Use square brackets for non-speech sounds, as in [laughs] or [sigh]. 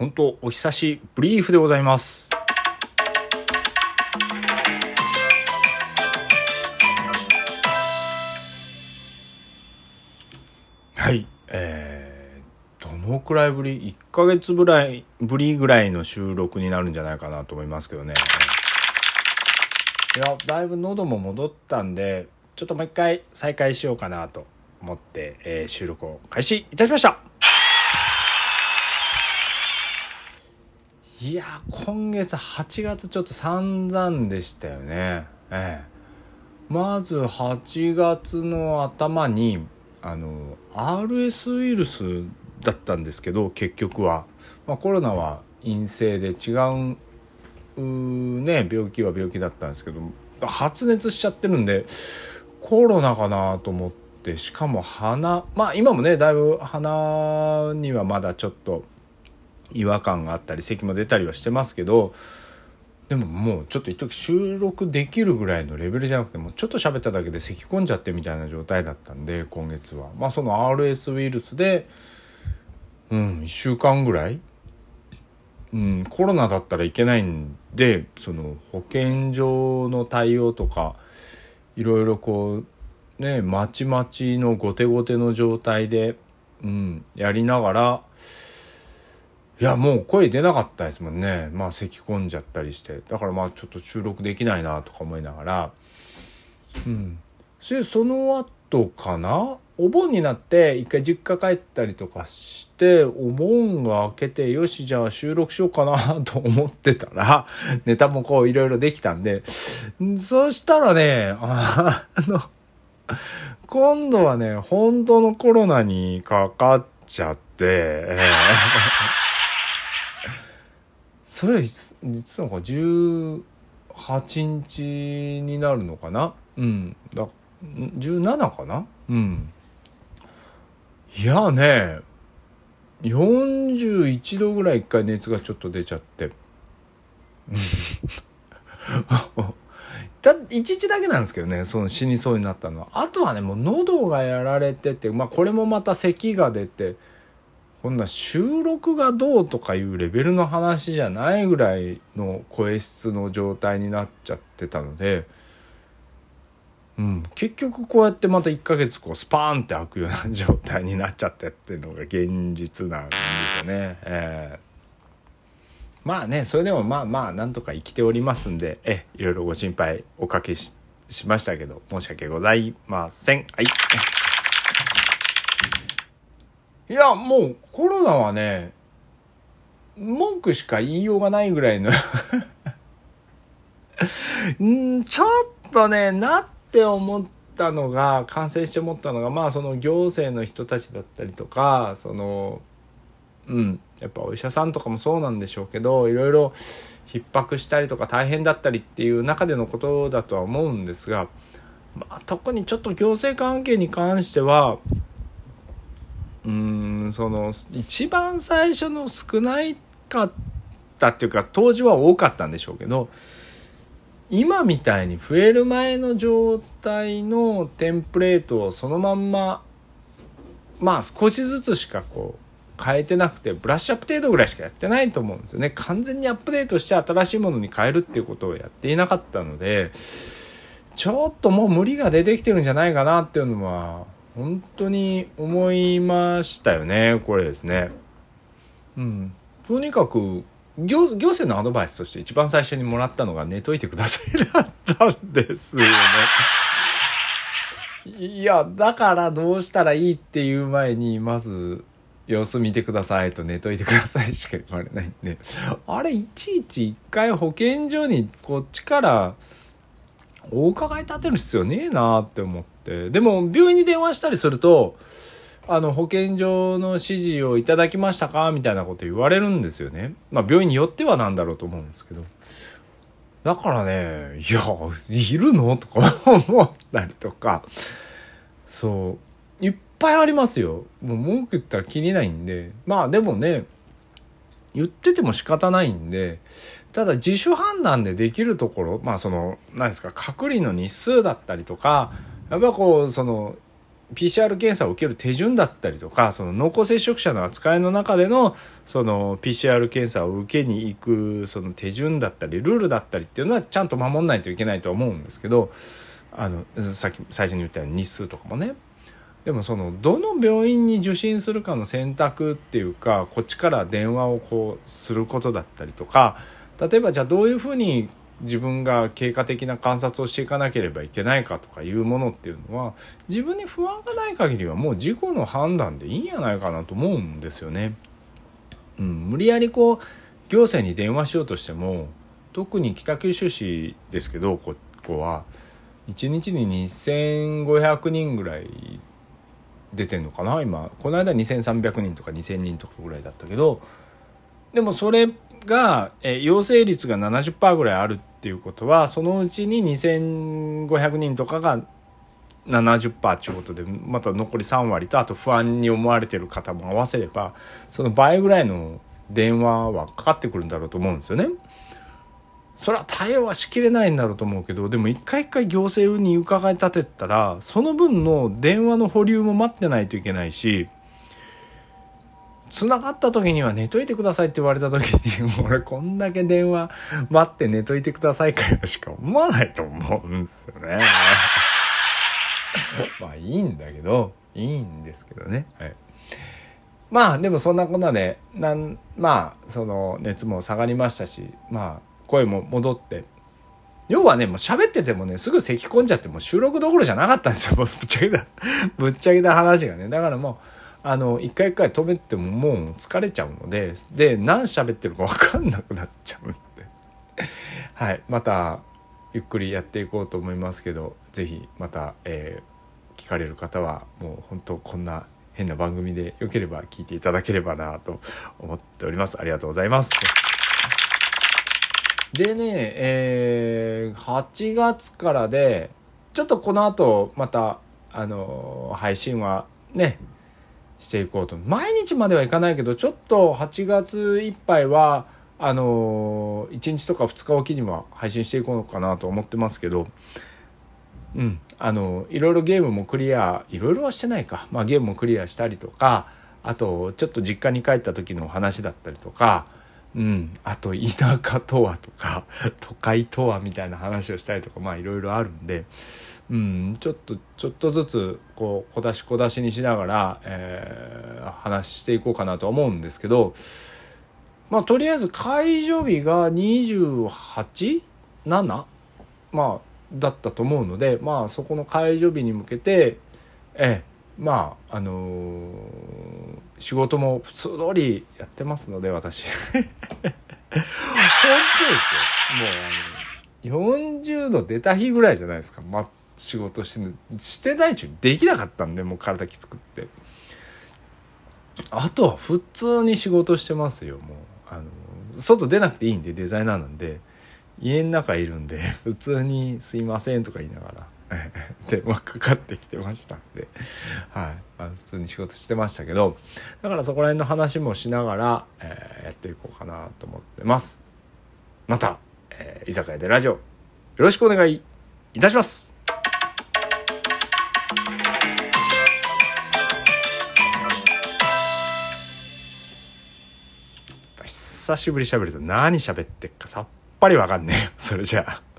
本当お久しブリーフでございます。はい、えー、どのくらいぶり ?1 ヶ月ぶらい、ぶりぐらいの収録になるんじゃないかなと思いますけどね。いや、だいぶ喉も戻ったんで、ちょっともう一回再開しようかなと思って、えー、収録を開始いたしましたいや今月8月ちょっと散々でしたよね。ええ。まず8月の頭にあの RS ウイルスだったんですけど結局は、まあ、コロナは陰性で違うね病気は病気だったんですけど発熱しちゃってるんでコロナかなと思ってしかも鼻まあ今もねだいぶ鼻にはまだちょっと違和感があったり咳も出たりはしてますけどでももうちょっと一時収録できるぐらいのレベルじゃなくてもうちょっと喋っただけで咳き込んじゃってみたいな状態だったんで今月は。まあその RS ウイルスでうん1週間ぐらいうん、コロナだったらいけないんでその保健所の対応とかいろいろこうねまちまちの後手後手の状態で、うん、やりながらいやもう声出なかったですもんね。まあ咳込んじゃったりして。だからまあちょっと収録できないなとか思いながら。うん。そその後かな？お盆になって一回実家帰ったりとかしてお盆が明けてよしじゃあ収録しようかなと思ってたら [laughs] ネタもこういろいろできたんで。そしたらねあの今度はね本当のコロナにかかっちゃって、それいついつなのか18日になるのかな？うん。だ17かな？うん。いやね41度ぐらい一回熱がちょっと出ちゃって。た [laughs] 一日だけなんですけどねその死にそうになったのは。あとはねもう喉がやられててまあこれもまた咳が出てこんな収録がどうとかいうレベルの話じゃないぐらいの声質の状態になっちゃってたので。うん、結局こうやってまた1ヶ月こうスパーンって開くような状態になっちゃってっていうのが現実なんですよね。えー、まあねそれでもまあまあなんとか生きておりますんでえいろいろご心配おかけしましたけど申し訳ございません。はい。いやもうコロナはね文句しか言いようがないぐらいの。[laughs] ちょっとねなって思ったのが感染して思ったのがまあその行政の人たちだったりとかそのうんやっぱお医者さんとかもそうなんでしょうけどいろいろ逼迫したりとか大変だったりっていう中でのことだとは思うんですが、まあ、特にちょっと行政関係に関してはうんその一番最初の少ないかったっていうか当時は多かったんでしょうけど今みたいに増える前の状態のテンプレートをそのまんままあ少しずつしかこう変えてなくてブラッシュアップ程度ぐらいしかやってないと思うんですよね。完全にアップデートして新しいものに変えるっていうことをやっていなかったのでちょっともう無理が出てきてるんじゃないかなっていうのは本当に思いましたよねこれですね。うん。とにかく行行政のアドバイスとして一番最初にもらったのが寝といてくださいだったんですよね。いや、だからどうしたらいいっていう前に、まず、様子見てくださいと寝といてくださいしか言われないんで、あれ、いちいち一回保健所にこっちからお伺い立てる必要ねえなって思って。でも、病院に電話したりすると、あの、保健所の指示をいただきましたかみたいなこと言われるんですよね。まあ、病院によってはなんだろうと思うんですけど。だからね、いや、いるのとか [laughs] 思ったりとか、そう、いっぱいありますよ。もう文句言ったらきりないんで。まあでもね、言ってても仕方ないんで、ただ自主判断でできるところ、まあその、何ですか、隔離の日数だったりとか、やっぱこう、その、PCR 検査を受ける手順だったりとかその濃厚接触者の扱いの中でのその PCR 検査を受けに行くその手順だったりルールだったりっていうのはちゃんと守んないといけないと思うんですけどあのさっき最初に言ったように日数とかもね。でもそのどの病院に受診するかの選択っていうかこっちから電話をこうすることだったりとか例えばじゃあどういうふうに自分が経過的な観察をしていかなければいけないかとかいうものっていうのは自分に不安がない限りはもう自己の判断でいいんじゃないかなと思うんですよね。うん、無理やりこう行政に電話しようとしても特に北九州市ですけどここは1日に2500人ぐらい出てんのかな今この間2300人とか2000人とかぐらいだったけどでもそれが、え陽性率が70%ぐらいあるっていうことはそのうちに2500人とかが70%っていうことでまた残り3割とあと不安に思われてる方も合わせればその倍ぐらいの電話はかかってくるんだろうと思うんですよね。それは対応はしきれないんだろうと思うけどでも一回一回行政に伺い立てたらその分の電話の保留も待ってないといけないし繋がった時には寝といてくださいって言われた時に、[laughs] 俺こんだけ電話待って寝といてくださいかよしか思わないと思うんですよね。[laughs] まあいいんだけど、いいんですけどね。はい。まあでもそんなこんなで、なん、まあその熱も下がりましたし、まあ声も戻って、要はね、もう喋っててもね、すぐ咳込んじゃっても収録どころじゃなかったんですよ。[laughs] ぶっちゃけた、ぶっちゃけた話がね。だからもう、あの一回一回止めてももう疲れちゃうのでで何喋ってるか分かんなくなっちゃうんで。[laughs] はいまたゆっくりやっていこうと思いますけど是非また、えー、聞かれる方はもう本当こんな変な番組でよければ聞いていただければなと思っております。ありがとうございます。でねえー、8月からでちょっとこの後またあの配信はねしていこうと。毎日まではいかないけどちょっと8月いっぱいはあの1日とか2日おきには配信していこうかなと思ってますけど。うん。あのいろいろゲームもクリアいろいろはしてないか、まあ、ゲームもクリアしたりとかあとちょっと実家に帰った時の話だったりとかうん、あと田舎とはとか [laughs] 都会とはみたいな話をしたりとかまあいろいろあるんでうん、ちょっとちょっとずつこう小出し小出しにしながら、えー、話していこうかなと思うんですけどまあとりあえず解除日が 28?7? まあだったと思うのでまあそこの解除日に向けてええまああのー、仕事も普通通りやってますので私。本当ですよ。もうあの。40度出た日ぐらいじゃないですか、ま、仕事してしてない中できなかったんでもう体きつくって。あとは普通に仕事してますよもう。あの外出なくていいんでデザイナーなんで。家の中いるんで普通に「すいません」とか言いながら [laughs] 電話かかってきてましたんで、はい。まあ、普通に仕事してましたけど。だからそこら辺の話もしながら、えー、やっていこうかなと思ってます。また、えー、居酒屋でラジオよろしくお願いいたします。久しぶり喋ると何喋ってっかさっぱりわかんねえよ。それじゃあ。